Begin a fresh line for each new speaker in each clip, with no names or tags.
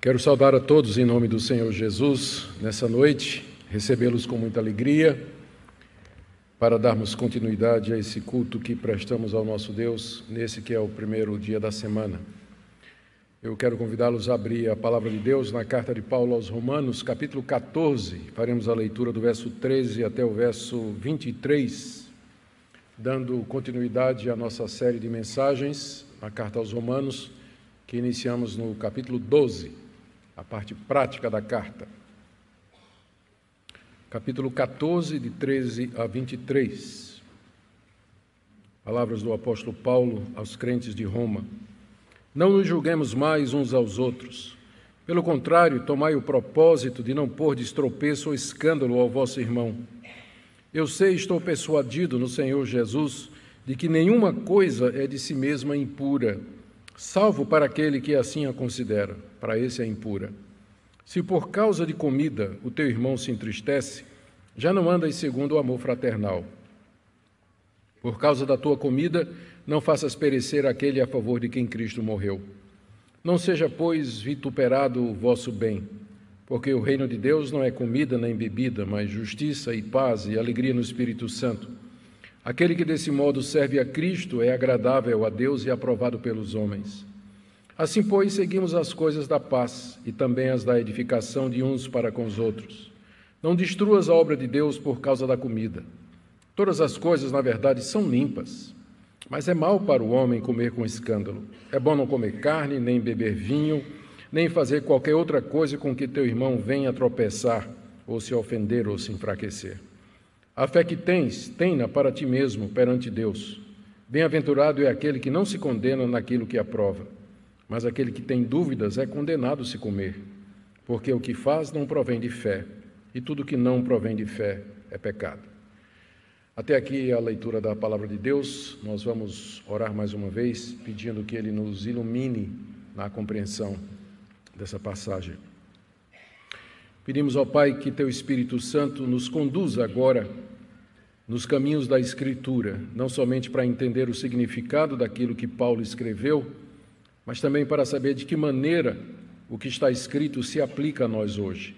Quero saudar a todos em nome do Senhor Jesus nessa noite, recebê-los com muita alegria, para darmos continuidade a esse culto que prestamos ao nosso Deus nesse que é o primeiro dia da semana. Eu quero convidá-los a abrir a palavra de Deus na carta de Paulo aos Romanos, capítulo 14. Faremos a leitura do verso 13 até o verso 23, dando continuidade à nossa série de mensagens na carta aos Romanos, que iniciamos no capítulo 12 a parte prática da carta. Capítulo 14, de 13 a 23. Palavras do apóstolo Paulo aos crentes de Roma. Não nos julguemos mais uns aos outros. Pelo contrário, tomai o propósito de não pôr de estropeço ou escândalo ao vosso irmão. Eu sei, estou persuadido no Senhor Jesus, de que nenhuma coisa é de si mesma impura salvo para aquele que assim a considera, para esse é impura. Se por causa de comida o teu irmão se entristece, já não andas segundo o amor fraternal. Por causa da tua comida, não faças perecer aquele a favor de quem Cristo morreu. Não seja, pois, vituperado o vosso bem, porque o reino de Deus não é comida nem bebida, mas justiça e paz e alegria no Espírito Santo Aquele que desse modo serve a Cristo é agradável a Deus e aprovado pelos homens. Assim, pois, seguimos as coisas da paz e também as da edificação de uns para com os outros. Não destruas a obra de Deus por causa da comida. Todas as coisas, na verdade, são limpas, mas é mal para o homem comer com escândalo. É bom não comer carne, nem beber vinho, nem fazer qualquer outra coisa com que teu irmão venha tropeçar, ou se ofender ou se enfraquecer. A fé que tens, tenha para ti mesmo perante Deus. Bem-aventurado é aquele que não se condena naquilo que aprova, mas aquele que tem dúvidas é condenado se comer, porque o que faz não provém de fé, e tudo que não provém de fé é pecado. Até aqui a leitura da palavra de Deus, nós vamos orar mais uma vez, pedindo que Ele nos ilumine na compreensão dessa passagem. Pedimos ao Pai que Teu Espírito Santo nos conduza agora nos caminhos da Escritura, não somente para entender o significado daquilo que Paulo escreveu, mas também para saber de que maneira o que está escrito se aplica a nós hoje.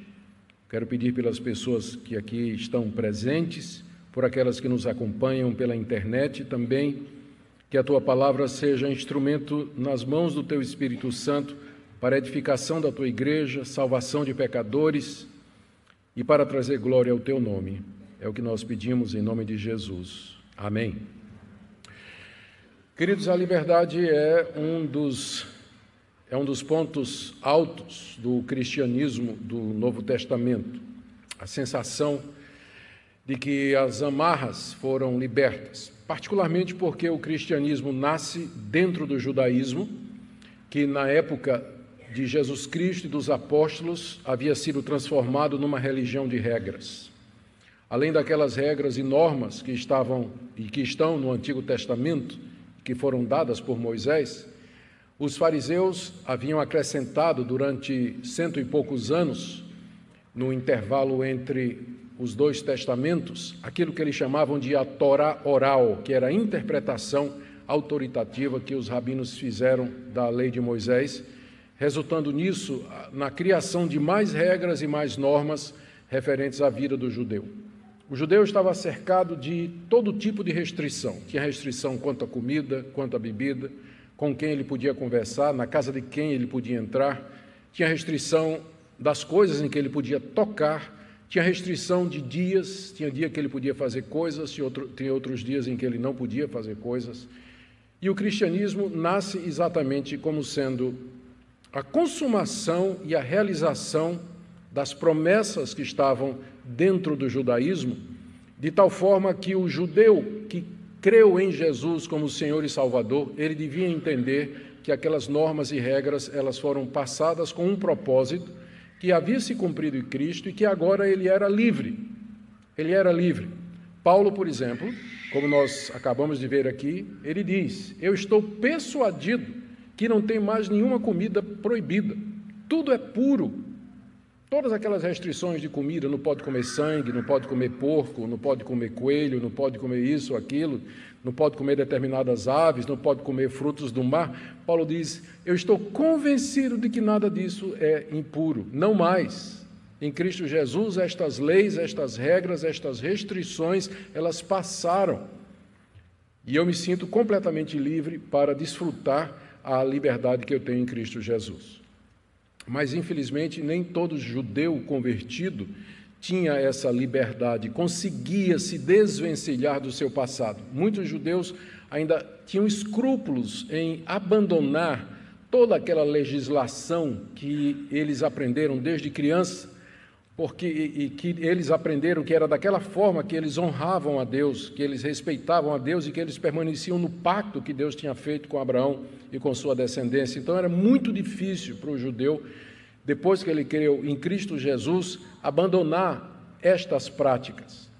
Quero pedir pelas pessoas que aqui estão presentes, por aquelas que nos acompanham pela internet também, que a tua palavra seja instrumento nas mãos do teu Espírito Santo para edificação da tua igreja, salvação de pecadores e para trazer glória ao teu nome. É o que nós pedimos em nome de Jesus. Amém. Queridos, a liberdade é um dos é um dos pontos altos do cristianismo do Novo Testamento. A sensação de que as amarras foram libertas, particularmente porque o cristianismo nasce dentro do judaísmo, que na época de Jesus Cristo e dos apóstolos havia sido transformado numa religião de regras além daquelas regras e normas que estavam e que estão no Antigo Testamento, que foram dadas por Moisés, os fariseus haviam acrescentado durante cento e poucos anos, no intervalo entre os dois testamentos, aquilo que eles chamavam de a Torá oral, que era a interpretação autoritativa que os rabinos fizeram da lei de Moisés, resultando nisso na criação de mais regras e mais normas referentes à vida do judeu. O judeu estava cercado de todo tipo de restrição. Tinha restrição quanto à comida, quanto à bebida, com quem ele podia conversar, na casa de quem ele podia entrar. Tinha restrição das coisas em que ele podia tocar. Tinha restrição de dias. Tinha dia que ele podia fazer coisas, tinha outros dias em que ele não podia fazer coisas. E o cristianismo nasce exatamente como sendo a consumação e a realização das promessas que estavam dentro do judaísmo, de tal forma que o judeu que creu em Jesus como Senhor e Salvador, ele devia entender que aquelas normas e regras, elas foram passadas com um propósito que havia se cumprido em Cristo e que agora ele era livre. Ele era livre. Paulo, por exemplo, como nós acabamos de ver aqui, ele diz: Eu estou persuadido que não tem mais nenhuma comida proibida. Tudo é puro, Todas aquelas restrições de comida, não pode comer sangue, não pode comer porco, não pode comer coelho, não pode comer isso, aquilo, não pode comer determinadas aves, não pode comer frutos do mar. Paulo diz: Eu estou convencido de que nada disso é impuro, não mais. Em Cristo Jesus, estas leis, estas regras, estas restrições, elas passaram. E eu me sinto completamente livre para desfrutar a liberdade que eu tenho em Cristo Jesus. Mas, infelizmente, nem todo judeu convertido tinha essa liberdade, conseguia se desvencilhar do seu passado. Muitos judeus ainda tinham escrúpulos em abandonar toda aquela legislação que eles aprenderam desde criança, porque e que eles aprenderam que era daquela forma que eles honravam a Deus, que eles respeitavam a Deus e que eles permaneciam no pacto que Deus tinha feito com Abraão e com sua descendência. Então era muito difícil para o judeu, depois que ele creu em Cristo Jesus, abandonar estas práticas.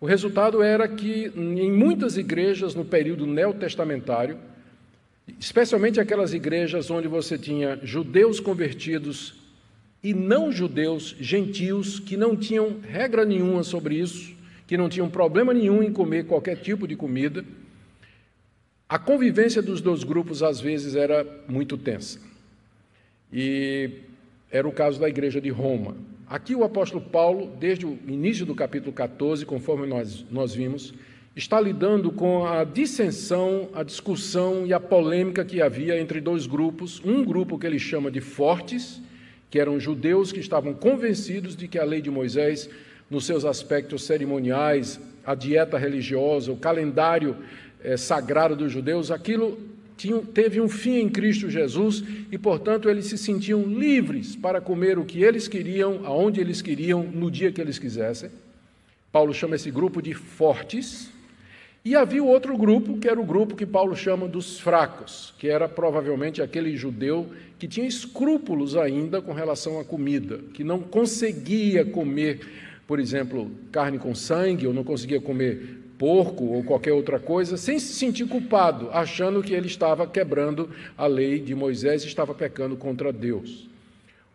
O resultado era que em muitas igrejas no período neotestamentário, especialmente aquelas igrejas onde você tinha judeus convertidos e não judeus, gentios, que não tinham regra nenhuma sobre isso, que não tinham problema nenhum em comer qualquer tipo de comida, a convivência dos dois grupos às vezes era muito tensa. E era o caso da igreja de Roma. Aqui o apóstolo Paulo, desde o início do capítulo 14, conforme nós, nós vimos, está lidando com a dissensão, a discussão e a polêmica que havia entre dois grupos. Um grupo que ele chama de fortes, que eram judeus que estavam convencidos de que a lei de Moisés, nos seus aspectos cerimoniais, a dieta religiosa, o calendário é, sagrado dos judeus, aquilo tinha, teve um fim em Cristo Jesus e, portanto, eles se sentiam livres para comer o que eles queriam, aonde eles queriam, no dia que eles quisessem. Paulo chama esse grupo de fortes. E havia outro grupo, que era o grupo que Paulo chama dos fracos, que era provavelmente aquele judeu que tinha escrúpulos ainda com relação à comida, que não conseguia comer, por exemplo, carne com sangue, ou não conseguia comer porco ou qualquer outra coisa, sem se sentir culpado, achando que ele estava quebrando a lei de Moisés e estava pecando contra Deus.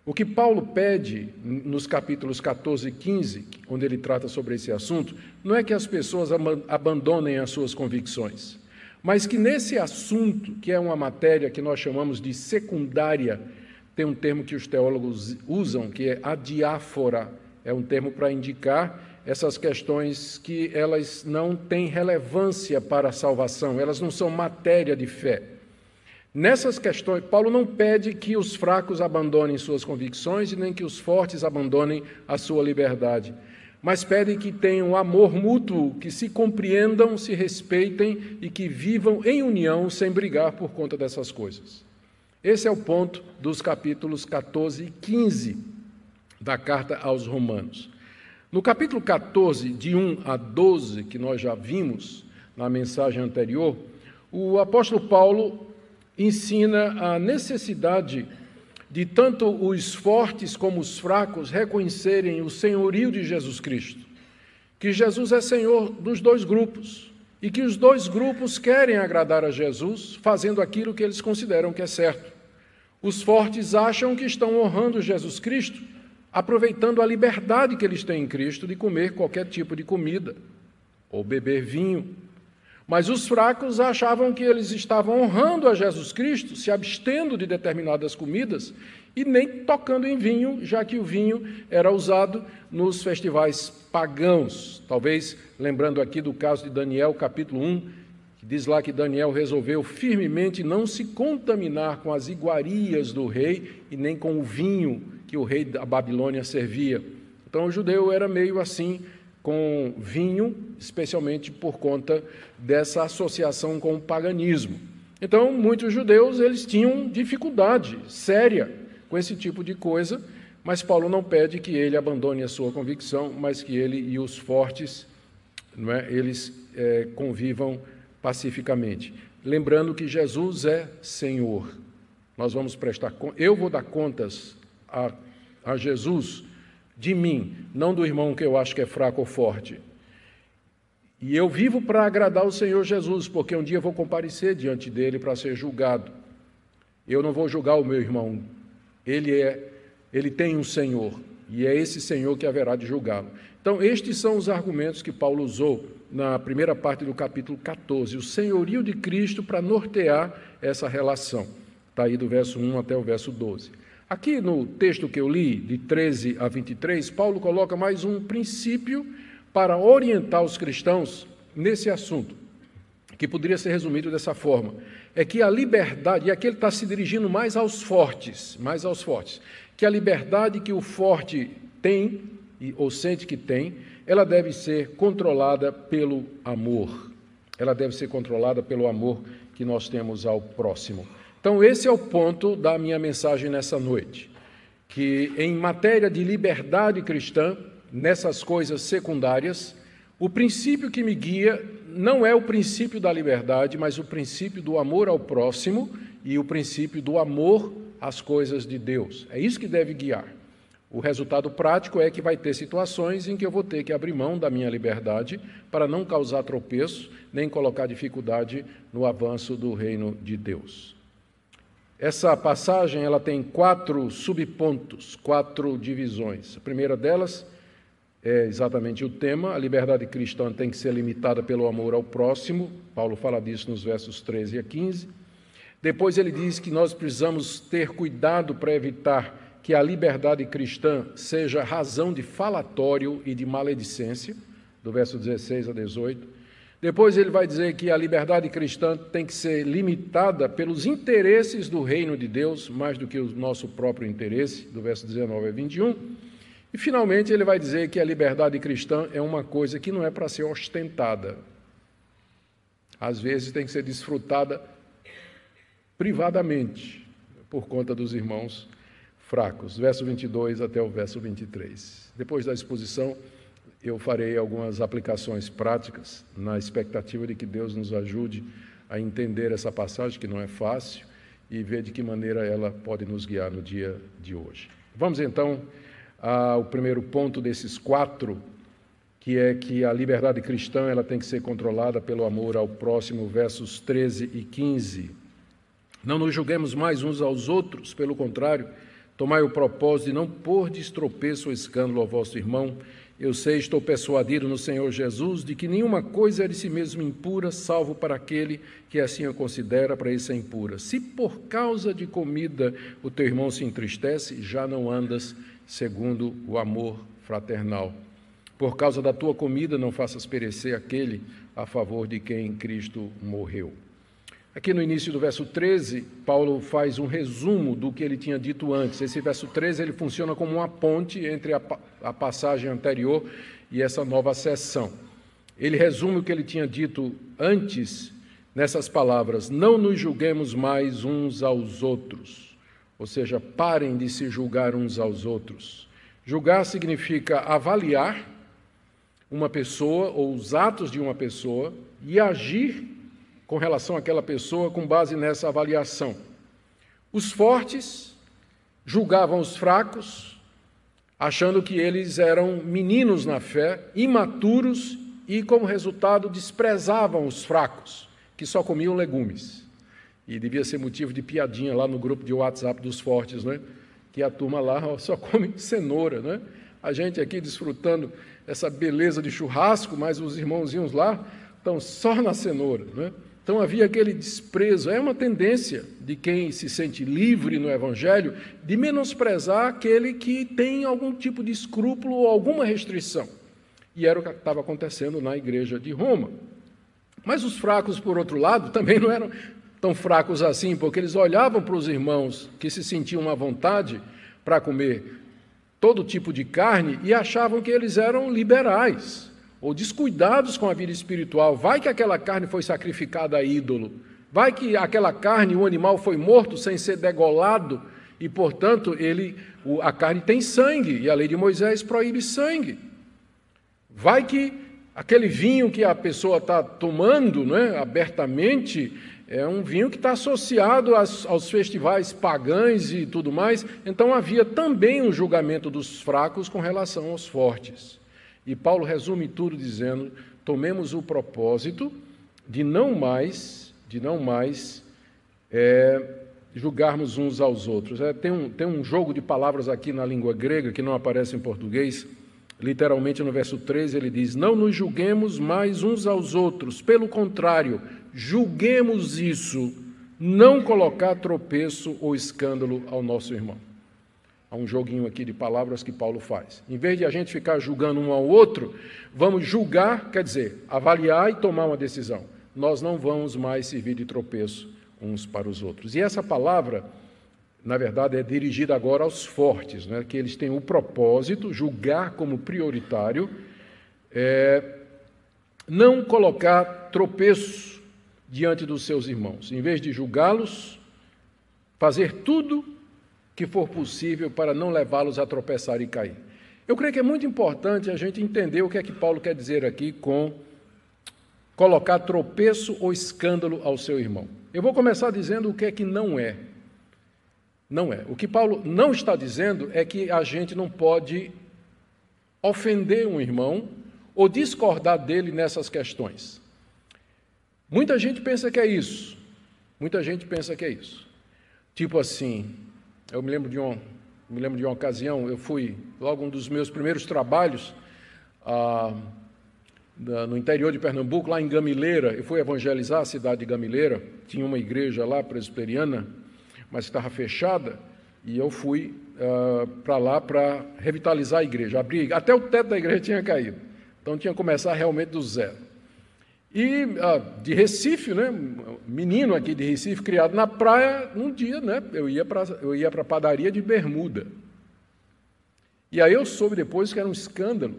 O que Paulo pede nos capítulos 14 e 15, onde ele trata sobre esse assunto, não é que as pessoas abandonem as suas convicções, mas que nesse assunto, que é uma matéria que nós chamamos de secundária, tem um termo que os teólogos usam, que é adiáfora, é um termo para indicar essas questões que elas não têm relevância para a salvação, elas não são matéria de fé. Nessas questões, Paulo não pede que os fracos abandonem suas convicções e nem que os fortes abandonem a sua liberdade, mas pede que tenham amor mútuo, que se compreendam, se respeitem e que vivam em união sem brigar por conta dessas coisas. Esse é o ponto dos capítulos 14 e 15 da carta aos Romanos. No capítulo 14, de 1 a 12, que nós já vimos na mensagem anterior, o apóstolo Paulo ensina a necessidade de tanto os fortes como os fracos reconhecerem o senhorio de Jesus Cristo, que Jesus é senhor dos dois grupos e que os dois grupos querem agradar a Jesus, fazendo aquilo que eles consideram que é certo. Os fortes acham que estão honrando Jesus Cristo aproveitando a liberdade que eles têm em Cristo de comer qualquer tipo de comida ou beber vinho. Mas os fracos achavam que eles estavam honrando a Jesus Cristo, se abstendo de determinadas comidas e nem tocando em vinho, já que o vinho era usado nos festivais pagãos. Talvez lembrando aqui do caso de Daniel, capítulo 1, que diz lá que Daniel resolveu firmemente não se contaminar com as iguarias do rei e nem com o vinho que o rei da Babilônia servia. Então o judeu era meio assim com vinho, especialmente por conta dessa associação com o paganismo. Então muitos judeus eles tinham dificuldade séria com esse tipo de coisa, mas Paulo não pede que ele abandone a sua convicção, mas que ele e os fortes, não é, eles é, convivam pacificamente. Lembrando que Jesus é Senhor. Nós vamos prestar, eu vou dar contas a, a Jesus de mim, não do irmão que eu acho que é fraco ou forte. E eu vivo para agradar o Senhor Jesus, porque um dia vou comparecer diante dele para ser julgado. Eu não vou julgar o meu irmão. Ele é, ele tem um Senhor, e é esse Senhor que haverá de julgá-lo. Então, estes são os argumentos que Paulo usou na primeira parte do capítulo 14, o senhorio de Cristo para nortear essa relação. Está aí do verso 1 até o verso 12. Aqui no texto que eu li, de 13 a 23, Paulo coloca mais um princípio para orientar os cristãos nesse assunto, que poderia ser resumido dessa forma: é que a liberdade, e aqui ele está se dirigindo mais aos fortes, mais aos fortes, que a liberdade que o forte tem, ou sente que tem, ela deve ser controlada pelo amor. Ela deve ser controlada pelo amor que nós temos ao próximo. Então, esse é o ponto da minha mensagem nessa noite. Que em matéria de liberdade cristã, nessas coisas secundárias, o princípio que me guia não é o princípio da liberdade, mas o princípio do amor ao próximo e o princípio do amor às coisas de Deus. É isso que deve guiar. O resultado prático é que vai ter situações em que eu vou ter que abrir mão da minha liberdade para não causar tropeço, nem colocar dificuldade no avanço do reino de Deus. Essa passagem ela tem quatro subpontos, quatro divisões. A primeira delas é exatamente o tema: a liberdade cristã tem que ser limitada pelo amor ao próximo. Paulo fala disso nos versos 13 a 15. Depois ele diz que nós precisamos ter cuidado para evitar que a liberdade cristã seja razão de falatório e de maledicência, do verso 16 a 18. Depois ele vai dizer que a liberdade cristã tem que ser limitada pelos interesses do reino de Deus, mais do que o nosso próprio interesse, do verso 19 a 21. E finalmente ele vai dizer que a liberdade cristã é uma coisa que não é para ser ostentada. Às vezes tem que ser desfrutada privadamente, por conta dos irmãos fracos. Verso 22 até o verso 23. Depois da exposição, eu farei algumas aplicações práticas na expectativa de que Deus nos ajude a entender essa passagem, que não é fácil, e ver de que maneira ela pode nos guiar no dia de hoje. Vamos então ao primeiro ponto desses quatro, que é que a liberdade cristã ela tem que ser controlada pelo amor ao próximo, versos 13 e 15. Não nos julguemos mais uns aos outros, pelo contrário, tomai o propósito de não pôr de estropeço ou escândalo ao vosso irmão, eu sei, estou persuadido no Senhor Jesus de que nenhuma coisa é de si mesmo impura, salvo para aquele que assim a considera, para isso é impura. Se por causa de comida o teu irmão se entristece, já não andas segundo o amor fraternal. Por causa da tua comida, não faças perecer aquele a favor de quem Cristo morreu. Aqui no início do verso 13, Paulo faz um resumo do que ele tinha dito antes. Esse verso 13 ele funciona como uma ponte entre a, a passagem anterior e essa nova sessão. Ele resume o que ele tinha dito antes nessas palavras: Não nos julguemos mais uns aos outros. Ou seja, parem de se julgar uns aos outros. Julgar significa avaliar uma pessoa ou os atos de uma pessoa e agir com relação àquela pessoa com base nessa avaliação. Os fortes julgavam os fracos, achando que eles eram meninos na fé, imaturos e, como resultado, desprezavam os fracos, que só comiam legumes. E devia ser motivo de piadinha lá no grupo de WhatsApp dos fortes, né? Que a turma lá só come cenoura, né? A gente aqui desfrutando essa beleza de churrasco, mas os irmãozinhos lá estão só na cenoura, né? Então havia aquele desprezo. É uma tendência de quem se sente livre no Evangelho de menosprezar aquele que tem algum tipo de escrúpulo ou alguma restrição. E era o que estava acontecendo na igreja de Roma. Mas os fracos, por outro lado, também não eram tão fracos assim, porque eles olhavam para os irmãos que se sentiam à vontade para comer todo tipo de carne e achavam que eles eram liberais ou descuidados com a vida espiritual. Vai que aquela carne foi sacrificada a ídolo. Vai que aquela carne, o animal foi morto sem ser degolado e, portanto, ele, a carne tem sangue e a lei de Moisés proíbe sangue. Vai que aquele vinho que a pessoa está tomando né, abertamente é um vinho que está associado aos, aos, festivais pagães e tudo mais. Então havia também um julgamento dos fracos com relação aos fortes. E Paulo resume tudo dizendo: tomemos o propósito de não mais, de não mais é, julgarmos uns aos outros. É, tem, um, tem um jogo de palavras aqui na língua grega que não aparece em português. Literalmente no verso 13 ele diz: Não nos julguemos mais uns aos outros, pelo contrário, julguemos isso, não colocar tropeço ou escândalo ao nosso irmão. Há um joguinho aqui de palavras que Paulo faz. Em vez de a gente ficar julgando um ao outro, vamos julgar, quer dizer, avaliar e tomar uma decisão. Nós não vamos mais servir de tropeço uns para os outros. E essa palavra, na verdade, é dirigida agora aos fortes, né? que eles têm o propósito, julgar como prioritário, é, não colocar tropeço diante dos seus irmãos. Em vez de julgá-los, fazer tudo que for possível para não levá-los a tropeçar e cair. Eu creio que é muito importante a gente entender o que é que Paulo quer dizer aqui com colocar tropeço ou escândalo ao seu irmão. Eu vou começar dizendo o que é que não é. Não é. O que Paulo não está dizendo é que a gente não pode ofender um irmão ou discordar dele nessas questões. Muita gente pensa que é isso. Muita gente pensa que é isso. Tipo assim, eu me lembro de uma, me lembro de uma ocasião, eu fui, logo um dos meus primeiros trabalhos, ah, no interior de Pernambuco, lá em Gamileira, eu fui evangelizar a cidade de Gamileira, tinha uma igreja lá presbiteriana, mas estava fechada, e eu fui ah, para lá para revitalizar a igreja. Abri, até o teto da igreja tinha caído, então tinha que começar realmente do zero. E de Recife, né, menino aqui de Recife, criado na praia, um dia né, eu ia para a padaria de bermuda. E aí eu soube depois que era um escândalo,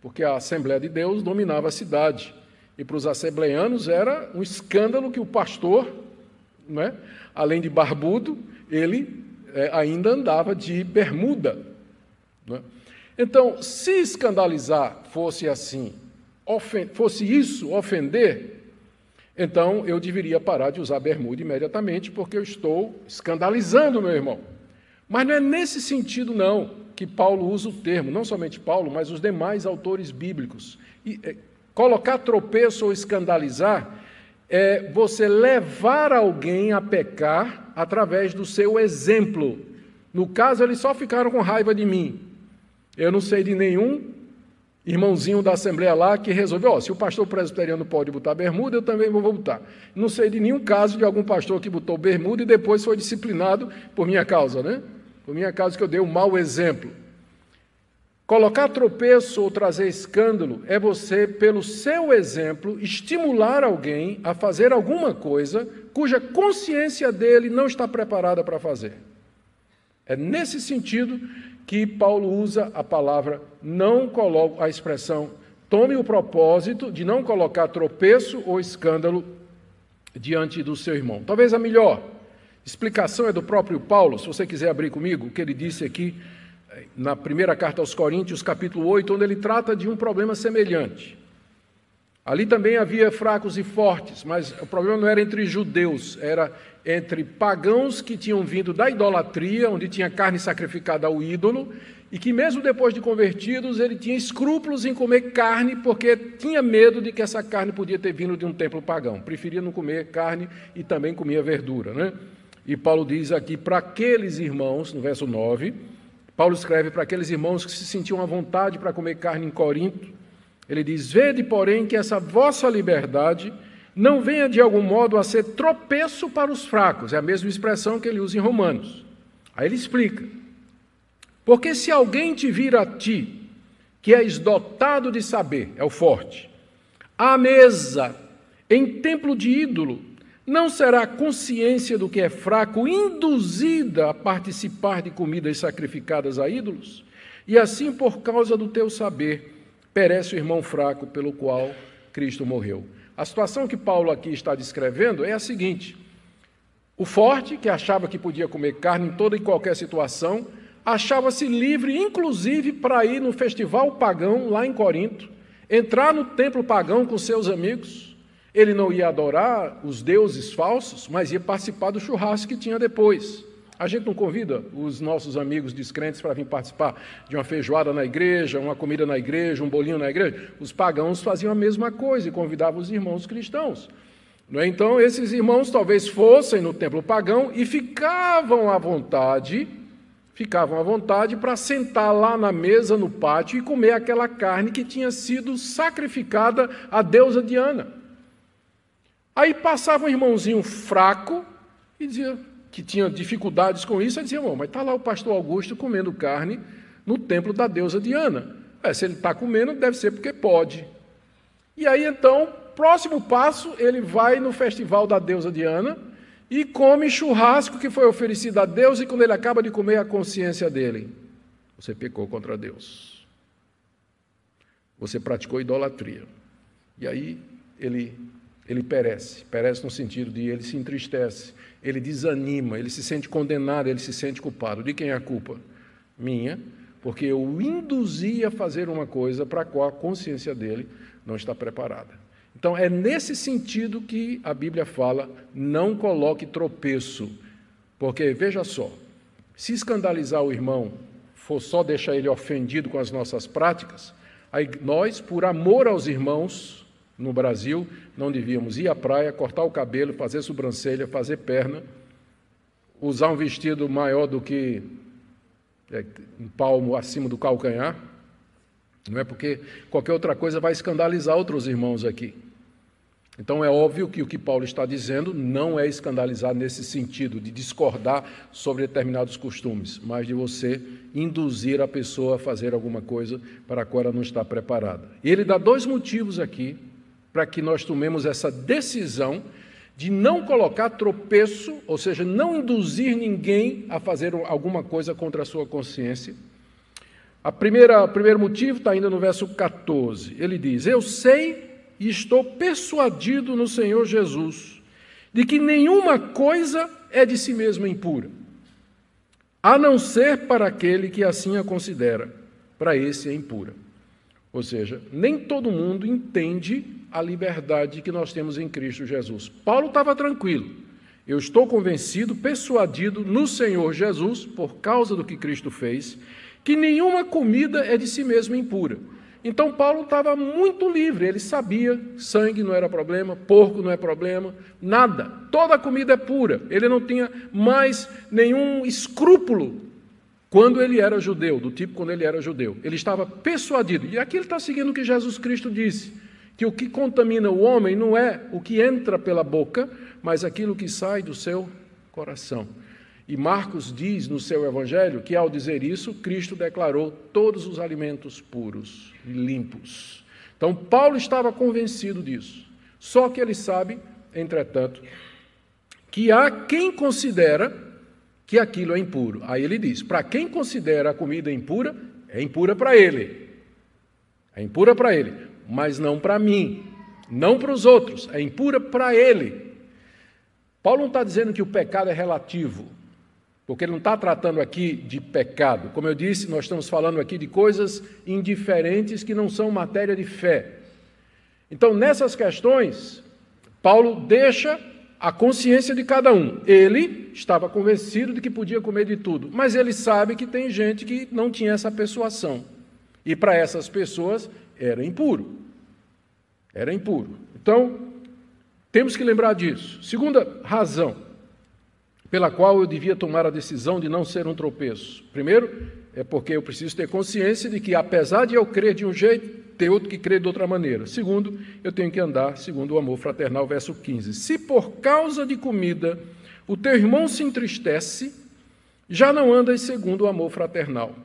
porque a Assembleia de Deus dominava a cidade. E para os assembleanos era um escândalo que o pastor, né, além de barbudo, ele é, ainda andava de bermuda. Né? Então, se escandalizar fosse assim, fosse isso ofender, então eu deveria parar de usar bermuda imediatamente, porque eu estou escandalizando meu irmão. Mas não é nesse sentido, não, que Paulo usa o termo, não somente Paulo, mas os demais autores bíblicos. E, é, colocar tropeço ou escandalizar é você levar alguém a pecar através do seu exemplo. No caso, eles só ficaram com raiva de mim. Eu não sei de nenhum irmãozinho da Assembleia lá que resolveu, ó, se o pastor presbiteriano pode botar bermuda, eu também vou botar. Não sei de nenhum caso de algum pastor que botou bermuda e depois foi disciplinado por minha causa, né? Por minha causa que eu dei um mau exemplo. Colocar tropeço ou trazer escândalo é você, pelo seu exemplo, estimular alguém a fazer alguma coisa cuja consciência dele não está preparada para fazer. É nesse sentido que Paulo usa a palavra não coloca a expressão tome o propósito de não colocar tropeço ou escândalo diante do seu irmão. Talvez a melhor explicação é do próprio Paulo, se você quiser abrir comigo, o que ele disse aqui eh, na primeira carta aos Coríntios, capítulo 8, onde ele trata de um problema semelhante. Ali também havia fracos e fortes, mas o problema não era entre judeus, era entre pagãos que tinham vindo da idolatria, onde tinha carne sacrificada ao ídolo, e que mesmo depois de convertidos, ele tinha escrúpulos em comer carne, porque tinha medo de que essa carne podia ter vindo de um templo pagão. Preferia não comer carne e também comia verdura, né? E Paulo diz aqui para aqueles irmãos, no verso 9, Paulo escreve para aqueles irmãos que se sentiam à vontade para comer carne em Corinto, ele diz: Vede, porém, que essa vossa liberdade não venha de algum modo a ser tropeço para os fracos. É a mesma expressão que ele usa em Romanos. Aí ele explica: Porque se alguém te vir a ti, que és dotado de saber, é o forte, à mesa, em templo de ídolo, não será a consciência do que é fraco induzida a participar de comidas sacrificadas a ídolos? E assim, por causa do teu saber, perece o irmão fraco pelo qual Cristo morreu. A situação que Paulo aqui está descrevendo é a seguinte: o forte, que achava que podia comer carne em toda e qualquer situação, achava-se livre, inclusive, para ir no festival pagão lá em Corinto, entrar no templo pagão com seus amigos. Ele não ia adorar os deuses falsos, mas ia participar do churrasco que tinha depois. A gente não convida os nossos amigos descrentes para vir participar de uma feijoada na igreja, uma comida na igreja, um bolinho na igreja. Os pagãos faziam a mesma coisa e convidavam os irmãos cristãos. É? Então, esses irmãos talvez fossem no templo pagão e ficavam à vontade, ficavam à vontade para sentar lá na mesa, no pátio e comer aquela carne que tinha sido sacrificada à deusa Diana. Aí passava um irmãozinho fraco e dizia que tinha dificuldades com isso, e dizia, mas está lá o pastor Augusto comendo carne no templo da deusa Diana. É, se ele está comendo, deve ser porque pode. E aí então Próximo passo, ele vai no festival da deusa Diana e come churrasco que foi oferecido a Deus, e quando ele acaba de comer, a consciência dele: você pecou contra Deus. Você praticou idolatria. E aí ele, ele perece. Perece no sentido de ele se entristece, ele desanima, ele se sente condenado, ele se sente culpado. De quem é a culpa? Minha, porque eu o induzi a fazer uma coisa para a qual a consciência dele não está preparada. Então, é nesse sentido que a Bíblia fala: não coloque tropeço. Porque, veja só, se escandalizar o irmão for só deixar ele ofendido com as nossas práticas, nós, por amor aos irmãos no Brasil, não devíamos ir à praia, cortar o cabelo, fazer sobrancelha, fazer perna, usar um vestido maior do que é, um palmo acima do calcanhar, não é porque qualquer outra coisa vai escandalizar outros irmãos aqui. Então é óbvio que o que Paulo está dizendo não é escandalizar nesse sentido, de discordar sobre determinados costumes, mas de você induzir a pessoa a fazer alguma coisa para a qual ela não está preparada. E ele dá dois motivos aqui para que nós tomemos essa decisão de não colocar tropeço, ou seja, não induzir ninguém a fazer alguma coisa contra a sua consciência. A primeira, o primeiro motivo está ainda no verso 14. Ele diz: Eu sei e estou persuadido no Senhor Jesus de que nenhuma coisa é de si mesma impura, a não ser para aquele que assim a considera. Para esse é impura. Ou seja, nem todo mundo entende a liberdade que nós temos em Cristo Jesus. Paulo estava tranquilo. Eu estou convencido, persuadido no Senhor Jesus, por causa do que Cristo fez, que nenhuma comida é de si mesma impura. Então Paulo estava muito livre, ele sabia, sangue não era problema, porco não é problema, nada. Toda comida é pura. Ele não tinha mais nenhum escrúpulo quando ele era judeu, do tipo quando ele era judeu. Ele estava persuadido. E aqui ele está seguindo o que Jesus Cristo disse, que o que contamina o homem não é o que entra pela boca, mas aquilo que sai do seu coração. E Marcos diz no seu evangelho que, ao dizer isso, Cristo declarou todos os alimentos puros e limpos. Então, Paulo estava convencido disso. Só que ele sabe, entretanto, que há quem considera que aquilo é impuro. Aí ele diz: para quem considera a comida impura, é impura para ele. É impura para ele, mas não para mim, não para os outros, é impura para ele. Paulo não está dizendo que o pecado é relativo porque ele não está tratando aqui de pecado. Como eu disse, nós estamos falando aqui de coisas indiferentes que não são matéria de fé. Então, nessas questões, Paulo deixa a consciência de cada um. Ele estava convencido de que podia comer de tudo, mas ele sabe que tem gente que não tinha essa persuasão. E para essas pessoas era impuro. Era impuro. Então, temos que lembrar disso. Segunda razão pela qual eu devia tomar a decisão de não ser um tropeço. Primeiro, é porque eu preciso ter consciência de que, apesar de eu crer de um jeito, tem outro que crê de outra maneira. Segundo, eu tenho que andar segundo o amor fraternal, verso 15. Se por causa de comida o teu irmão se entristece, já não andas segundo o amor fraternal.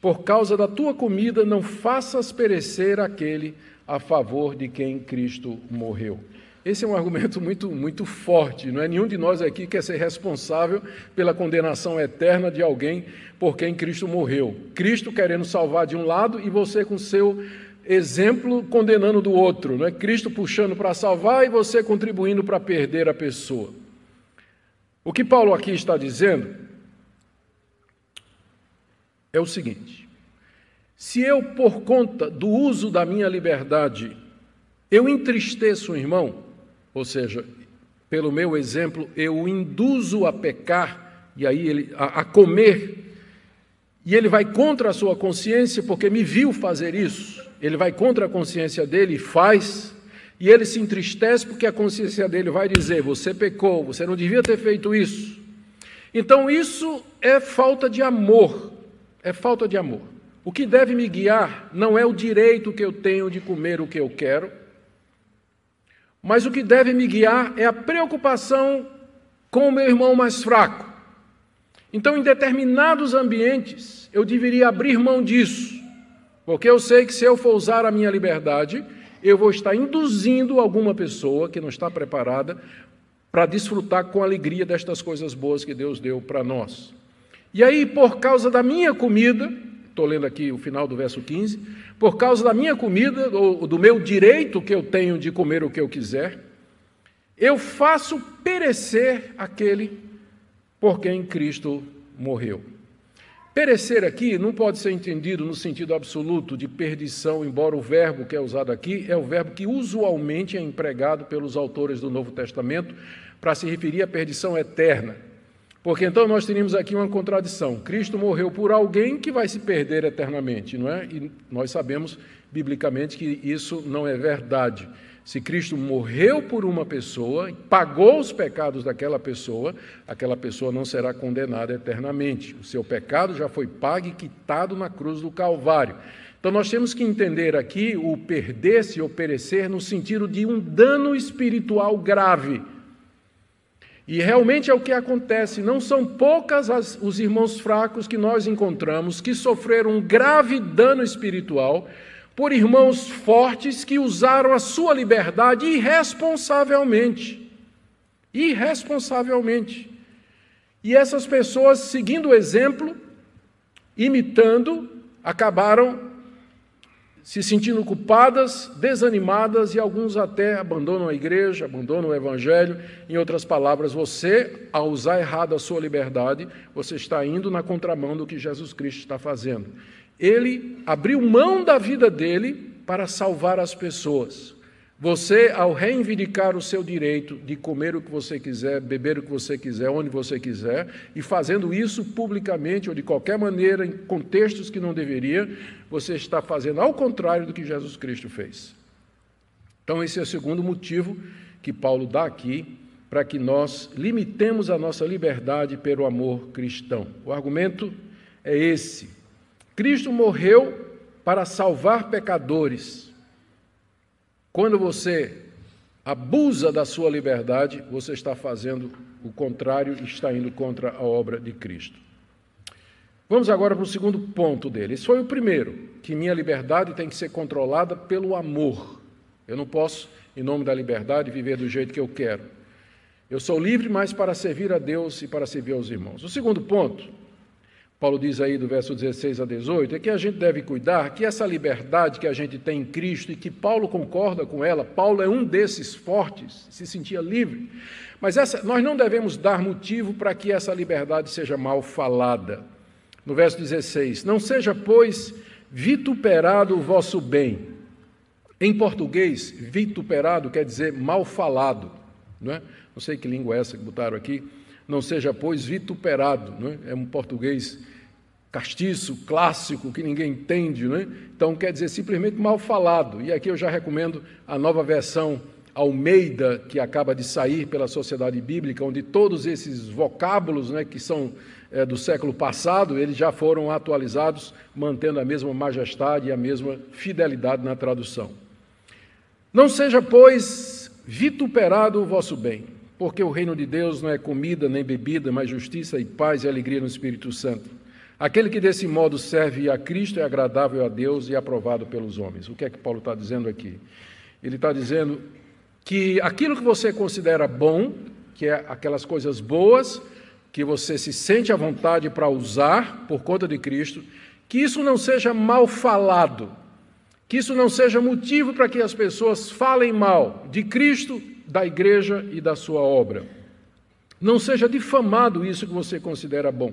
Por causa da tua comida, não faças perecer aquele a favor de quem Cristo morreu. Esse é um argumento muito, muito forte. Não é nenhum de nós aqui quer ser responsável pela condenação eterna de alguém por quem Cristo morreu. Cristo querendo salvar de um lado e você com seu exemplo condenando do outro. Não é Cristo puxando para salvar e você contribuindo para perder a pessoa. O que Paulo aqui está dizendo é o seguinte: se eu, por conta do uso da minha liberdade, eu entristeço o irmão, ou seja, pelo meu exemplo, eu o induzo a pecar, e aí ele a, a comer, e ele vai contra a sua consciência porque me viu fazer isso. Ele vai contra a consciência dele e faz. e ele se entristece porque a consciência dele vai dizer: você pecou, você não devia ter feito isso. Então isso é falta de amor, é falta de amor. O que deve me guiar não é o direito que eu tenho de comer o que eu quero, mas o que deve me guiar é a preocupação com o meu irmão mais fraco. Então, em determinados ambientes, eu deveria abrir mão disso, porque eu sei que se eu for usar a minha liberdade, eu vou estar induzindo alguma pessoa que não está preparada para desfrutar com alegria destas coisas boas que Deus deu para nós. E aí, por causa da minha comida, estou lendo aqui o final do verso 15, por causa da minha comida, ou do meu direito que eu tenho de comer o que eu quiser, eu faço perecer aquele por quem Cristo morreu. Perecer aqui não pode ser entendido no sentido absoluto de perdição, embora o verbo que é usado aqui é o verbo que usualmente é empregado pelos autores do Novo Testamento para se referir à perdição eterna. Porque então nós teríamos aqui uma contradição. Cristo morreu por alguém que vai se perder eternamente, não é? E nós sabemos biblicamente que isso não é verdade. Se Cristo morreu por uma pessoa, pagou os pecados daquela pessoa, aquela pessoa não será condenada eternamente. O seu pecado já foi pago e quitado na cruz do Calvário. Então nós temos que entender aqui o perder-se ou perecer no sentido de um dano espiritual grave. E realmente é o que acontece. Não são poucas as, os irmãos fracos que nós encontramos que sofreram um grave dano espiritual por irmãos fortes que usaram a sua liberdade irresponsavelmente. Irresponsavelmente. E essas pessoas, seguindo o exemplo, imitando, acabaram se sentindo culpadas, desanimadas e alguns até abandonam a igreja, abandonam o evangelho. Em outras palavras, você, ao usar errado a sua liberdade, você está indo na contramão do que Jesus Cristo está fazendo. Ele abriu mão da vida dele para salvar as pessoas. Você, ao reivindicar o seu direito de comer o que você quiser, beber o que você quiser, onde você quiser, e fazendo isso publicamente ou de qualquer maneira, em contextos que não deveria, você está fazendo ao contrário do que Jesus Cristo fez. Então, esse é o segundo motivo que Paulo dá aqui para que nós limitemos a nossa liberdade pelo amor cristão. O argumento é esse. Cristo morreu para salvar pecadores. Quando você abusa da sua liberdade, você está fazendo o contrário e está indo contra a obra de Cristo. Vamos agora para o segundo ponto dele. Esse foi o primeiro, que minha liberdade tem que ser controlada pelo amor. Eu não posso, em nome da liberdade, viver do jeito que eu quero. Eu sou livre, mas para servir a Deus e para servir aos irmãos. O segundo ponto Paulo diz aí do verso 16 a 18, é que a gente deve cuidar que essa liberdade que a gente tem em Cristo e que Paulo concorda com ela, Paulo é um desses fortes, se sentia livre, mas essa, nós não devemos dar motivo para que essa liberdade seja mal falada. No verso 16, não seja, pois, vituperado o vosso bem. Em português, vituperado quer dizer mal falado, não é? Não sei que língua é essa que botaram aqui, não seja, pois, vituperado. Não é? um português castiço, clássico, que ninguém entende. Não é? Então, quer dizer simplesmente mal falado. E aqui eu já recomendo a nova versão Almeida, que acaba de sair pela Sociedade Bíblica, onde todos esses vocábulos né, que são é, do século passado, eles já foram atualizados, mantendo a mesma majestade e a mesma fidelidade na tradução. Não seja, pois, vituperado o vosso bem, porque o reino de Deus não é comida nem bebida, mas justiça e paz e alegria no Espírito Santo. Aquele que desse modo serve a Cristo é agradável a Deus e aprovado pelos homens. O que é que Paulo está dizendo aqui? Ele está dizendo que aquilo que você considera bom, que é aquelas coisas boas, que você se sente à vontade para usar por conta de Cristo, que isso não seja mal falado, que isso não seja motivo para que as pessoas falem mal de Cristo da igreja e da sua obra. Não seja difamado isso que você considera bom,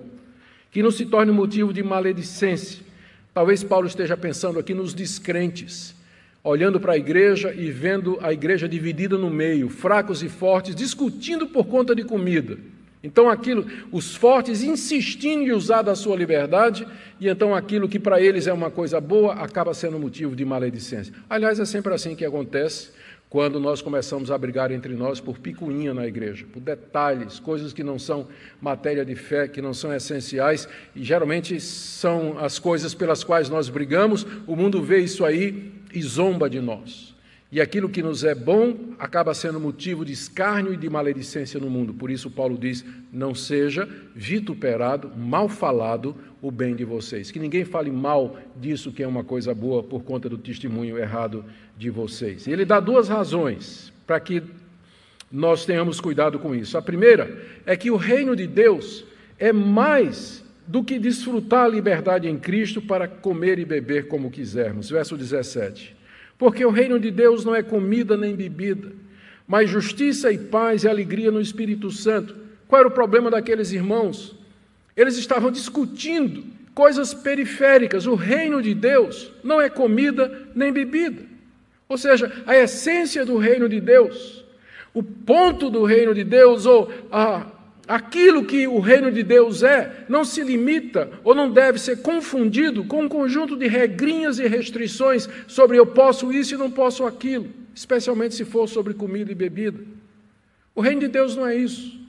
que não se torne motivo de maledicência. Talvez Paulo esteja pensando aqui nos descrentes, olhando para a igreja e vendo a igreja dividida no meio, fracos e fortes, discutindo por conta de comida. Então, aquilo, os fortes insistindo em usar da sua liberdade, e então aquilo que para eles é uma coisa boa acaba sendo motivo de maledicência. Aliás, é sempre assim que acontece quando nós começamos a brigar entre nós por picuinha na igreja, por detalhes, coisas que não são matéria de fé, que não são essenciais, e geralmente são as coisas pelas quais nós brigamos, o mundo vê isso aí e zomba de nós. E aquilo que nos é bom acaba sendo motivo de escárnio e de maledicência no mundo. Por isso, Paulo diz: não seja vituperado, mal falado o bem de vocês. Que ninguém fale mal disso que é uma coisa boa por conta do testemunho errado de vocês. Ele dá duas razões para que nós tenhamos cuidado com isso. A primeira é que o reino de Deus é mais do que desfrutar a liberdade em Cristo para comer e beber como quisermos. Verso 17. Porque o reino de Deus não é comida nem bebida, mas justiça e paz e alegria no Espírito Santo. Qual era o problema daqueles irmãos? Eles estavam discutindo coisas periféricas. O reino de Deus não é comida nem bebida. Ou seja, a essência do reino de Deus, o ponto do reino de Deus, ou a, Aquilo que o reino de Deus é, não se limita ou não deve ser confundido com um conjunto de regrinhas e restrições sobre eu posso isso e não posso aquilo, especialmente se for sobre comida e bebida. O reino de Deus não é isso.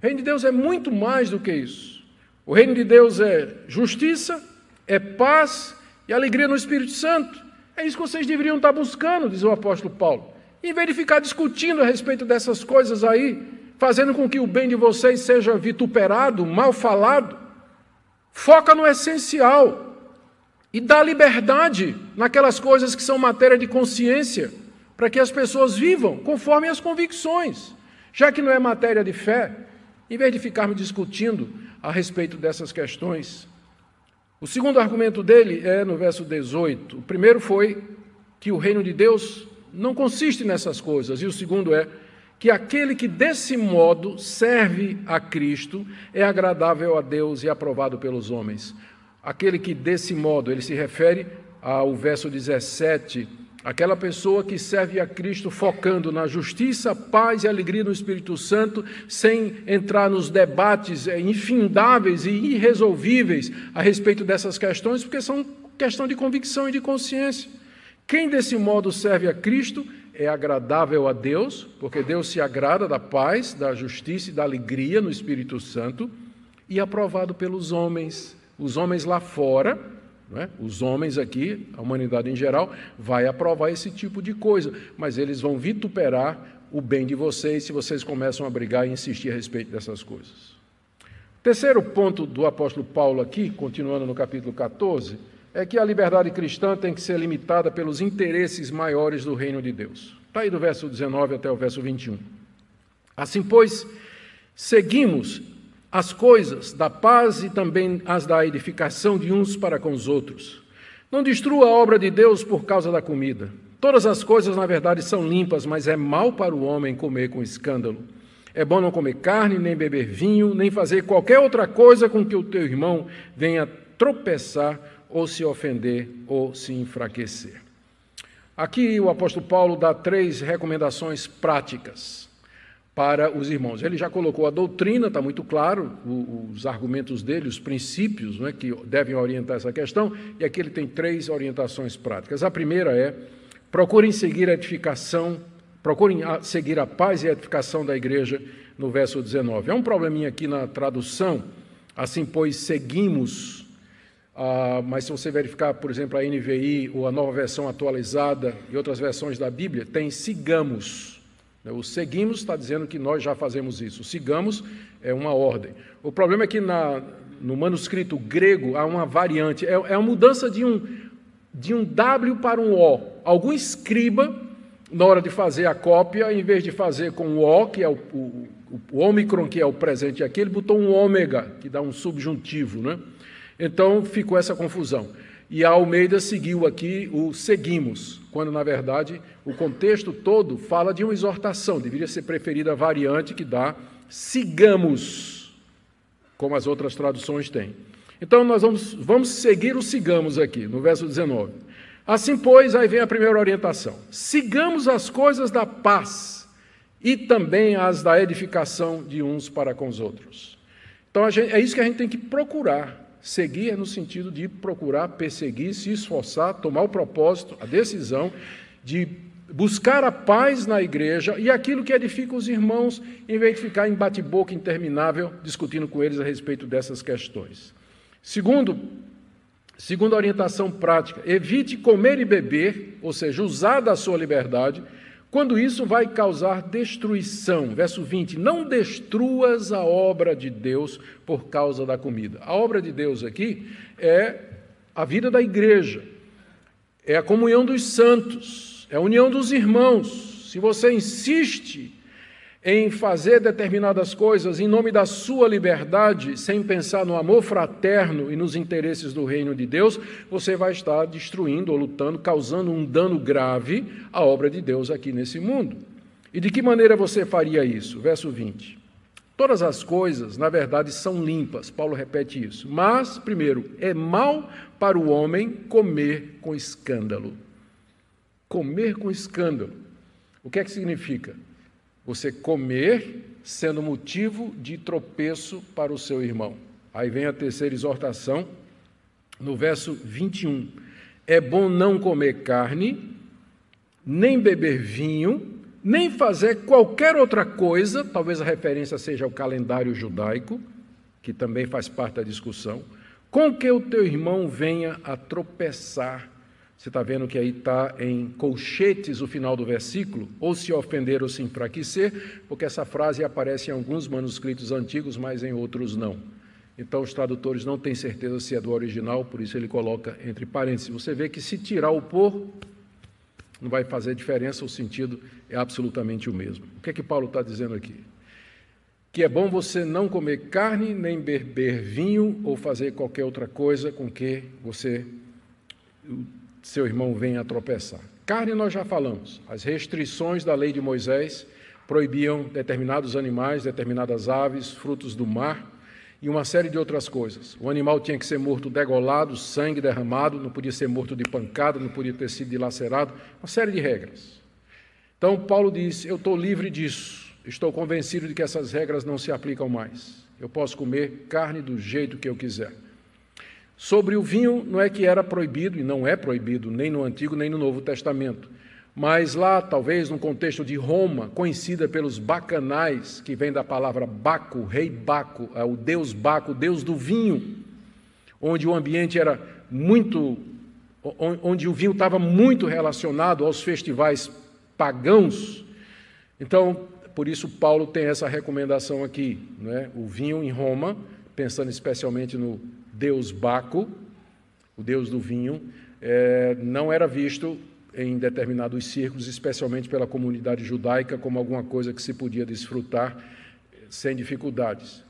O reino de Deus é muito mais do que isso. O reino de Deus é justiça, é paz e alegria no Espírito Santo. É isso que vocês deveriam estar buscando, diz o apóstolo Paulo. Em vez de ficar discutindo a respeito dessas coisas aí, fazendo com que o bem de vocês seja vituperado, mal falado. Foca no essencial e dá liberdade naquelas coisas que são matéria de consciência, para que as pessoas vivam conforme as convicções. Já que não é matéria de fé, em vez de ficarmos discutindo a respeito dessas questões. O segundo argumento dele é no verso 18. O primeiro foi que o reino de Deus não consiste nessas coisas, e o segundo é que aquele que desse modo serve a Cristo é agradável a Deus e aprovado pelos homens. Aquele que desse modo, ele se refere ao verso 17, aquela pessoa que serve a Cristo focando na justiça, paz e alegria no Espírito Santo, sem entrar nos debates é, infindáveis e irresolvíveis a respeito dessas questões, porque são questão de convicção e de consciência. Quem desse modo serve a Cristo é agradável a Deus, porque Deus se agrada da paz, da justiça e da alegria no Espírito Santo, e aprovado pelos homens. Os homens lá fora, é? os homens aqui, a humanidade em geral, vai aprovar esse tipo de coisa, mas eles vão vituperar o bem de vocês se vocês começam a brigar e insistir a respeito dessas coisas. Terceiro ponto do apóstolo Paulo aqui, continuando no capítulo 14, é que a liberdade cristã tem que ser limitada pelos interesses maiores do reino de Deus. Está aí do verso 19 até o verso 21. Assim, pois, seguimos as coisas da paz e também as da edificação de uns para com os outros. Não destrua a obra de Deus por causa da comida. Todas as coisas, na verdade, são limpas, mas é mal para o homem comer com escândalo. É bom não comer carne, nem beber vinho, nem fazer qualquer outra coisa com que o teu irmão venha tropeçar ou se ofender ou se enfraquecer. Aqui o apóstolo Paulo dá três recomendações práticas para os irmãos. Ele já colocou a doutrina, está muito claro, os argumentos dele, os princípios né, que devem orientar essa questão, e aqui ele tem três orientações práticas. A primeira é: procurem seguir a edificação, procurem seguir a paz e a edificação da igreja, no verso 19. É um probleminha aqui na tradução, assim, pois seguimos ah, mas se você verificar, por exemplo, a NVI ou a nova versão atualizada e outras versões da Bíblia, tem sigamos. O seguimos está dizendo que nós já fazemos isso. O sigamos é uma ordem. O problema é que na, no manuscrito grego há uma variante, é, é uma mudança de um, de um W para um O. Algum escriba, na hora de fazer a cópia, em vez de fazer com o O, que é o, o, o ômicron, que é o presente aqui, ele botou um ômega, que dá um subjuntivo, né? Então ficou essa confusão. E a Almeida seguiu aqui o seguimos, quando na verdade o contexto todo fala de uma exortação, deveria ser preferida a variante que dá sigamos, como as outras traduções têm. Então nós vamos, vamos seguir o sigamos aqui, no verso 19. Assim, pois, aí vem a primeira orientação: sigamos as coisas da paz e também as da edificação de uns para com os outros. Então gente, é isso que a gente tem que procurar Seguir é no sentido de procurar perseguir, se esforçar, tomar o propósito, a decisão de buscar a paz na igreja e aquilo que edifica os irmãos, em vez de ficar em bate-boca interminável discutindo com eles a respeito dessas questões. Segundo, segunda orientação prática, evite comer e beber, ou seja, usar da sua liberdade, quando isso vai causar destruição. Verso 20: Não destruas a obra de Deus por causa da comida. A obra de Deus aqui é a vida da igreja, é a comunhão dos santos é a união dos irmãos. Se você insiste em fazer determinadas coisas em nome da sua liberdade, sem pensar no amor fraterno e nos interesses do reino de Deus, você vai estar destruindo ou lutando, causando um dano grave à obra de Deus aqui nesse mundo. E de que maneira você faria isso? Verso 20. Todas as coisas, na verdade, são limpas. Paulo repete isso. Mas, primeiro, é mal para o homem comer com escândalo. Comer com escândalo. O que é que significa? Você comer sendo motivo de tropeço para o seu irmão. Aí vem a terceira exortação, no verso 21. É bom não comer carne, nem beber vinho, nem fazer qualquer outra coisa, talvez a referência seja ao calendário judaico, que também faz parte da discussão, com que o teu irmão venha a tropeçar você está vendo que aí está em colchetes o final do versículo, ou se ofender ou se enfraquecer, porque essa frase aparece em alguns manuscritos antigos, mas em outros não. Então os tradutores não têm certeza se é do original, por isso ele coloca entre parênteses. Você vê que se tirar o por, não vai fazer diferença, o sentido é absolutamente o mesmo. O que é que Paulo está dizendo aqui? Que é bom você não comer carne, nem beber vinho, ou fazer qualquer outra coisa com que você seu irmão venha a tropeçar. Carne nós já falamos. As restrições da lei de Moisés proibiam determinados animais, determinadas aves, frutos do mar e uma série de outras coisas. O animal tinha que ser morto degolado, sangue derramado, não podia ser morto de pancada, não podia ter sido dilacerado, uma série de regras. Então Paulo diz: Eu estou livre disso, estou convencido de que essas regras não se aplicam mais. Eu posso comer carne do jeito que eu quiser. Sobre o vinho, não é que era proibido, e não é proibido, nem no Antigo nem no Novo Testamento. Mas lá, talvez no contexto de Roma, conhecida pelos bacanais, que vem da palavra Baco, rei Baco, é o deus Baco, deus do vinho, onde o ambiente era muito. onde o vinho estava muito relacionado aos festivais pagãos. Então, por isso, Paulo tem essa recomendação aqui: né? o vinho em Roma, pensando especialmente no deus Baco, o deus do vinho, é, não era visto em determinados círculos, especialmente pela comunidade judaica, como alguma coisa que se podia desfrutar sem dificuldades.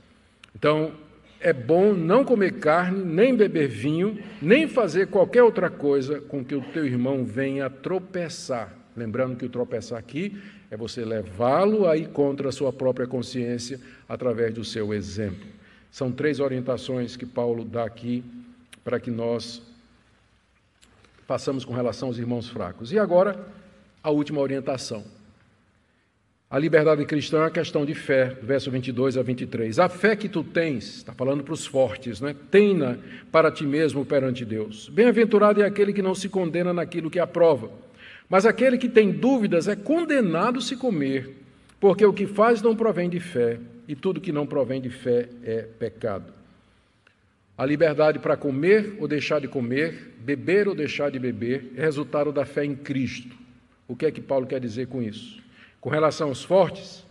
Então, é bom não comer carne, nem beber vinho, nem fazer qualquer outra coisa com que o teu irmão venha tropeçar. Lembrando que o tropeçar aqui é você levá-lo aí contra a sua própria consciência através do seu exemplo. São três orientações que Paulo dá aqui para que nós façamos com relação aos irmãos fracos. E agora, a última orientação. A liberdade cristã é a questão de fé, verso 22 a 23. A fé que tu tens, está falando para os fortes, né? Tenha para ti mesmo perante Deus. Bem-aventurado é aquele que não se condena naquilo que aprova. Mas aquele que tem dúvidas é condenado se comer, porque o que faz não provém de fé e tudo que não provém de fé é pecado. A liberdade para comer ou deixar de comer, beber ou deixar de beber, é resultado da fé em Cristo. O que é que Paulo quer dizer com isso? Com relação aos fortes,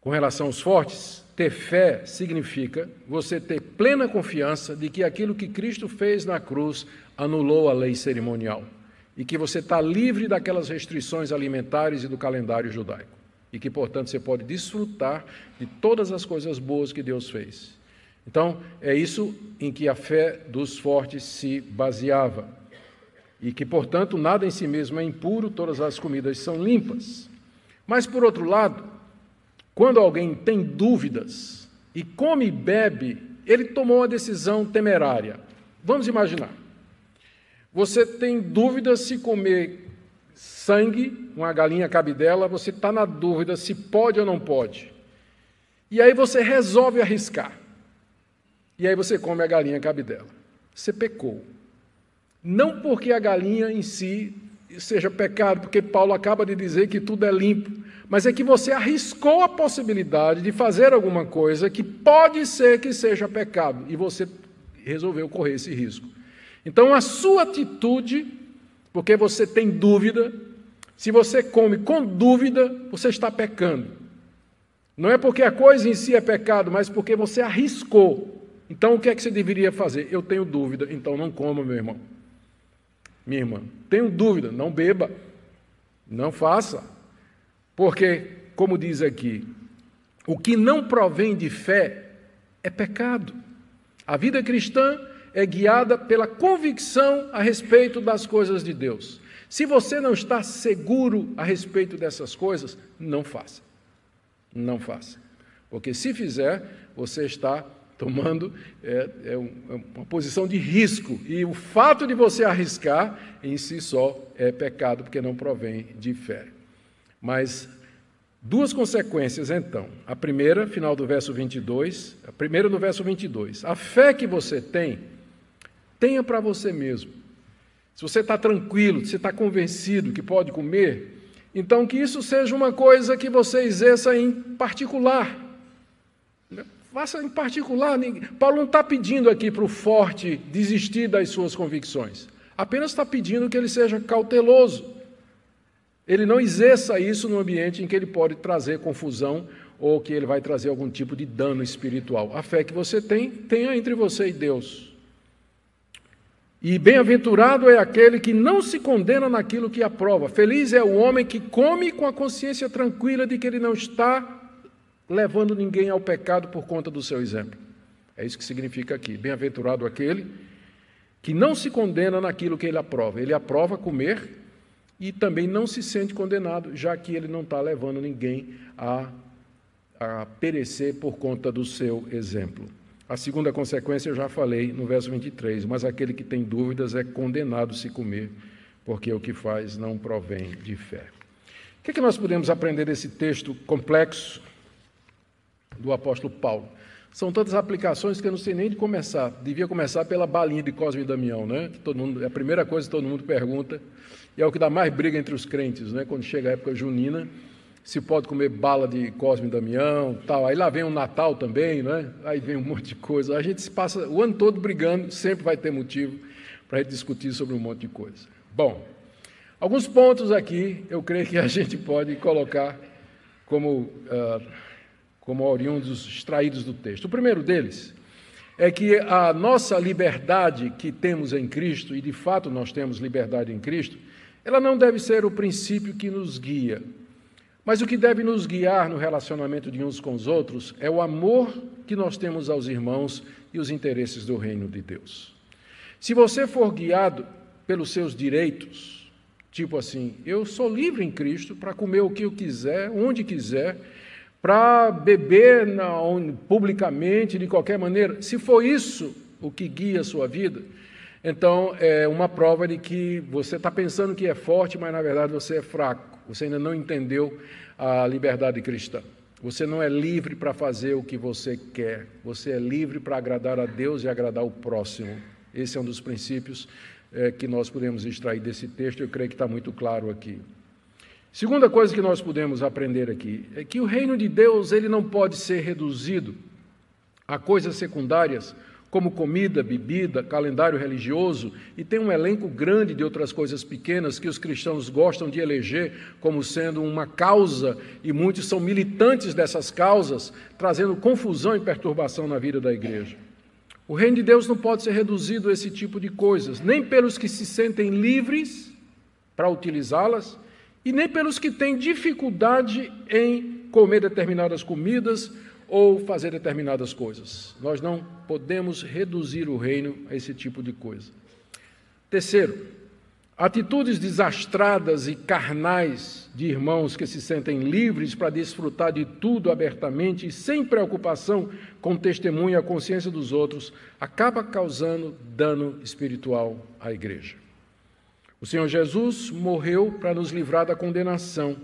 com relação aos fortes, ter fé significa você ter plena confiança de que aquilo que Cristo fez na cruz anulou a lei cerimonial e que você está livre daquelas restrições alimentares e do calendário judaico e que, portanto, você pode desfrutar de todas as coisas boas que Deus fez. Então, é isso em que a fé dos fortes se baseava. E que, portanto, nada em si mesmo é impuro, todas as comidas são limpas. Mas, por outro lado, quando alguém tem dúvidas e come e bebe, ele tomou uma decisão temerária. Vamos imaginar. Você tem dúvidas se comer sangue, uma galinha cabidela, você está na dúvida se pode ou não pode. E aí você resolve arriscar. E aí você come a galinha cabidela. Você pecou. Não porque a galinha em si seja pecado, porque Paulo acaba de dizer que tudo é limpo, mas é que você arriscou a possibilidade de fazer alguma coisa que pode ser que seja pecado, e você resolveu correr esse risco. Então, a sua atitude, porque você tem dúvida, se você come com dúvida, você está pecando. Não é porque a coisa em si é pecado, mas porque você arriscou. Então, o que é que você deveria fazer? Eu tenho dúvida, então não coma, meu irmão. Minha irmã, tenho dúvida, não beba, não faça. Porque, como diz aqui, o que não provém de fé é pecado. A vida cristã é guiada pela convicção a respeito das coisas de Deus. Se você não está seguro a respeito dessas coisas, não faça. Não faça. Porque se fizer, você está tomando é, é, é uma posição de risco. E o fato de você arriscar em si só é pecado, porque não provém de fé. Mas duas consequências, então. A primeira, final do verso 22. A primeira no verso 22. A fé que você tem, tenha para você mesmo. Se você está tranquilo, se está convencido que pode comer, então que isso seja uma coisa que você exerça em particular. Faça em particular. Paulo não está pedindo aqui para o forte desistir das suas convicções. Apenas está pedindo que ele seja cauteloso. Ele não exerça isso no ambiente em que ele pode trazer confusão ou que ele vai trazer algum tipo de dano espiritual. A fé que você tem, tenha entre você e Deus. E bem-aventurado é aquele que não se condena naquilo que aprova. Feliz é o homem que come com a consciência tranquila de que ele não está levando ninguém ao pecado por conta do seu exemplo. É isso que significa aqui. Bem-aventurado aquele que não se condena naquilo que ele aprova. Ele aprova comer e também não se sente condenado, já que ele não está levando ninguém a, a perecer por conta do seu exemplo. A segunda consequência eu já falei no verso 23, mas aquele que tem dúvidas é condenado se comer, porque o que faz não provém de fé. O que, é que nós podemos aprender desse texto complexo do apóstolo Paulo? São tantas aplicações que eu não sei nem de começar. Devia começar pela balinha de Cosme e Damião, né? Que todo mundo, é a primeira coisa que todo mundo pergunta, e é o que dá mais briga entre os crentes, né? Quando chega a época junina, se pode comer bala de Cosme Damião, tal. Aí lá vem o Natal também, né? Aí vem um monte de coisa. A gente se passa o ano todo brigando, sempre vai ter motivo para discutir sobre um monte de coisa. Bom, alguns pontos aqui eu creio que a gente pode colocar como, uh, como oriundos extraídos do texto. O primeiro deles é que a nossa liberdade que temos em Cristo, e de fato nós temos liberdade em Cristo, ela não deve ser o princípio que nos guia. Mas o que deve nos guiar no relacionamento de uns com os outros é o amor que nós temos aos irmãos e os interesses do reino de Deus. Se você for guiado pelos seus direitos, tipo assim, eu sou livre em Cristo para comer o que eu quiser, onde quiser, para beber na, publicamente, de qualquer maneira, se for isso o que guia a sua vida, então é uma prova de que você está pensando que é forte, mas na verdade você é fraco. Você ainda não entendeu a liberdade cristã. Você não é livre para fazer o que você quer. Você é livre para agradar a Deus e agradar o próximo. Esse é um dos princípios é, que nós podemos extrair desse texto. Eu creio que está muito claro aqui. Segunda coisa que nós podemos aprender aqui é que o reino de Deus ele não pode ser reduzido a coisas secundárias como comida, bebida, calendário religioso, e tem um elenco grande de outras coisas pequenas que os cristãos gostam de eleger como sendo uma causa, e muitos são militantes dessas causas, trazendo confusão e perturbação na vida da igreja. O reino de Deus não pode ser reduzido a esse tipo de coisas, nem pelos que se sentem livres para utilizá-las, e nem pelos que têm dificuldade em comer determinadas comidas ou fazer determinadas coisas. Nós não podemos reduzir o reino a esse tipo de coisa. Terceiro, atitudes desastradas e carnais de irmãos que se sentem livres para desfrutar de tudo abertamente e sem preocupação com o testemunho e a consciência dos outros, acaba causando dano espiritual à igreja. O Senhor Jesus morreu para nos livrar da condenação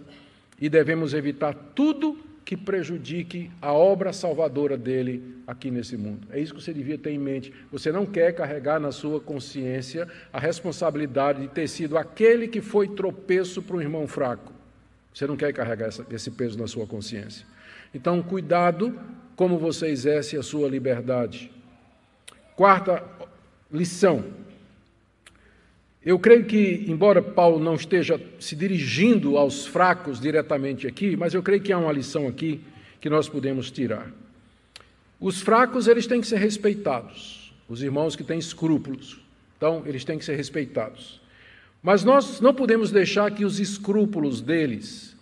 e devemos evitar tudo que prejudique a obra salvadora dele aqui nesse mundo. É isso que você devia ter em mente. Você não quer carregar na sua consciência a responsabilidade de ter sido aquele que foi tropeço para um irmão fraco. Você não quer carregar esse peso na sua consciência. Então, cuidado como você exerce a sua liberdade. Quarta lição. Eu creio que, embora Paulo não esteja se dirigindo aos fracos diretamente aqui, mas eu creio que há uma lição aqui que nós podemos tirar. Os fracos, eles têm que ser respeitados. Os irmãos que têm escrúpulos. Então, eles têm que ser respeitados. Mas nós não podemos deixar que os escrúpulos deles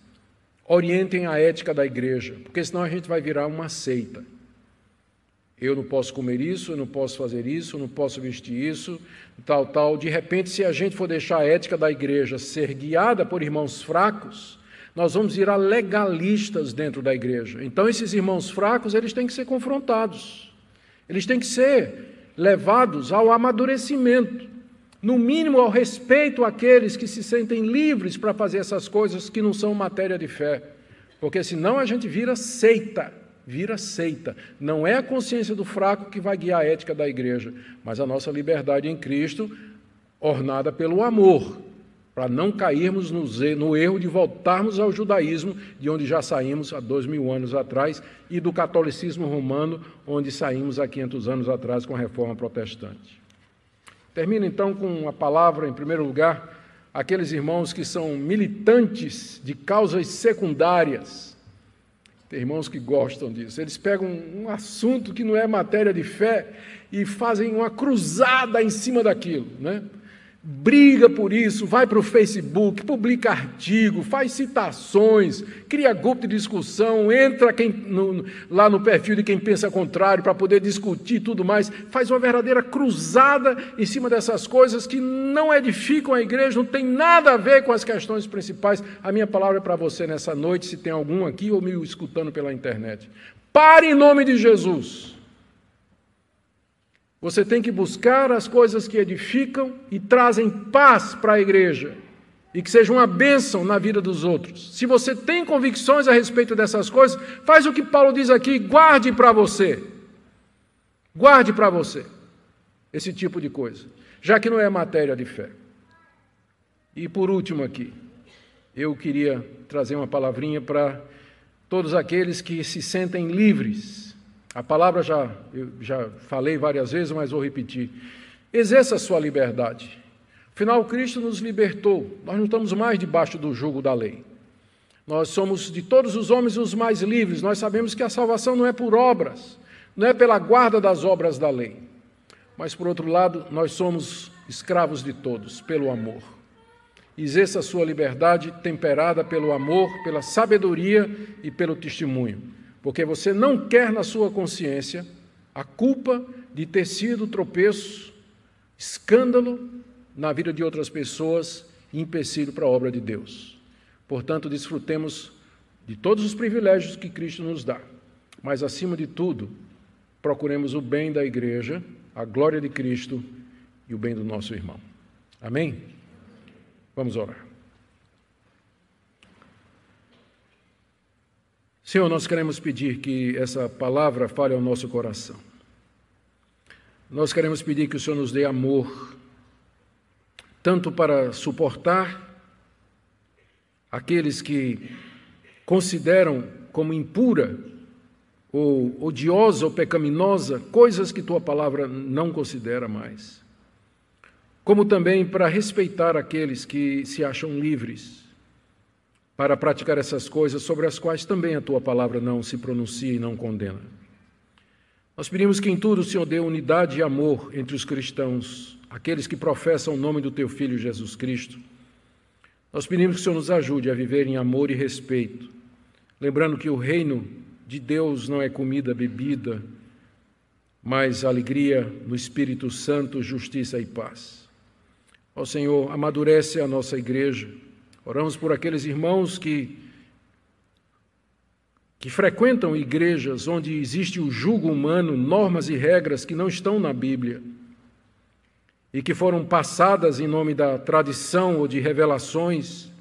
orientem a ética da igreja, porque senão a gente vai virar uma seita. Eu não posso comer isso, não posso fazer isso, não posso vestir isso, tal, tal. De repente, se a gente for deixar a ética da igreja ser guiada por irmãos fracos, nós vamos virar legalistas dentro da igreja. Então, esses irmãos fracos, eles têm que ser confrontados. Eles têm que ser levados ao amadurecimento. No mínimo, ao respeito àqueles que se sentem livres para fazer essas coisas que não são matéria de fé. Porque senão a gente vira seita vira seita. Não é a consciência do fraco que vai guiar a ética da igreja, mas a nossa liberdade em Cristo, ornada pelo amor, para não cairmos no erro de voltarmos ao judaísmo, de onde já saímos há dois mil anos atrás, e do catolicismo romano, onde saímos há 500 anos atrás com a reforma protestante. Termino então com a palavra, em primeiro lugar, aqueles irmãos que são militantes de causas secundárias tem irmãos que gostam disso. Eles pegam um assunto que não é matéria de fé e fazem uma cruzada em cima daquilo, né? Briga por isso, vai para o Facebook, publica artigo, faz citações, cria grupo de discussão, entra quem, no, lá no perfil de quem pensa contrário para poder discutir tudo mais, faz uma verdadeira cruzada em cima dessas coisas que não edificam a igreja, não tem nada a ver com as questões principais. A minha palavra é para você nessa noite, se tem algum aqui ou me escutando pela internet. Pare em nome de Jesus você tem que buscar as coisas que edificam e trazem paz para a igreja e que sejam uma bênção na vida dos outros. Se você tem convicções a respeito dessas coisas, faz o que Paulo diz aqui: guarde para você. Guarde para você esse tipo de coisa, já que não é matéria de fé. E por último aqui, eu queria trazer uma palavrinha para todos aqueles que se sentem livres a palavra já, eu já falei várias vezes, mas vou repetir. Exerça a sua liberdade. Afinal, Cristo nos libertou. Nós não estamos mais debaixo do jugo da lei. Nós somos de todos os homens os mais livres. Nós sabemos que a salvação não é por obras, não é pela guarda das obras da lei. Mas, por outro lado, nós somos escravos de todos, pelo amor. Exerça a sua liberdade temperada pelo amor, pela sabedoria e pelo testemunho porque você não quer na sua consciência a culpa de ter sido tropeço, escândalo na vida de outras pessoas e empecilho para a obra de Deus. Portanto, desfrutemos de todos os privilégios que Cristo nos dá, mas acima de tudo, procuremos o bem da igreja, a glória de Cristo e o bem do nosso irmão. Amém? Vamos orar. Senhor, nós queremos pedir que essa palavra fale ao nosso coração. Nós queremos pedir que o Senhor nos dê amor, tanto para suportar aqueles que consideram como impura ou odiosa ou pecaminosa coisas que tua palavra não considera mais, como também para respeitar aqueles que se acham livres para praticar essas coisas sobre as quais também a tua palavra não se pronuncia e não condena. Nós pedimos que em tudo o Senhor dê unidade e amor entre os cristãos, aqueles que professam o nome do teu Filho Jesus Cristo. Nós pedimos que o Senhor nos ajude a viver em amor e respeito, lembrando que o reino de Deus não é comida, bebida, mas alegria no Espírito Santo, justiça e paz. Ó Senhor, amadurece a nossa igreja, Oramos por aqueles irmãos que, que frequentam igrejas onde existe o jugo humano, normas e regras que não estão na Bíblia e que foram passadas em nome da tradição ou de revelações.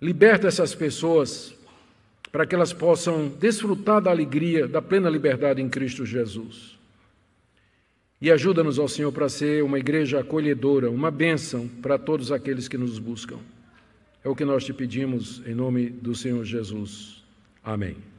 Liberta essas pessoas para que elas possam desfrutar da alegria, da plena liberdade em Cristo Jesus. E ajuda-nos, ó Senhor, para ser uma igreja acolhedora, uma bênção para todos aqueles que nos buscam. É o que nós te pedimos em nome do Senhor Jesus. Amém.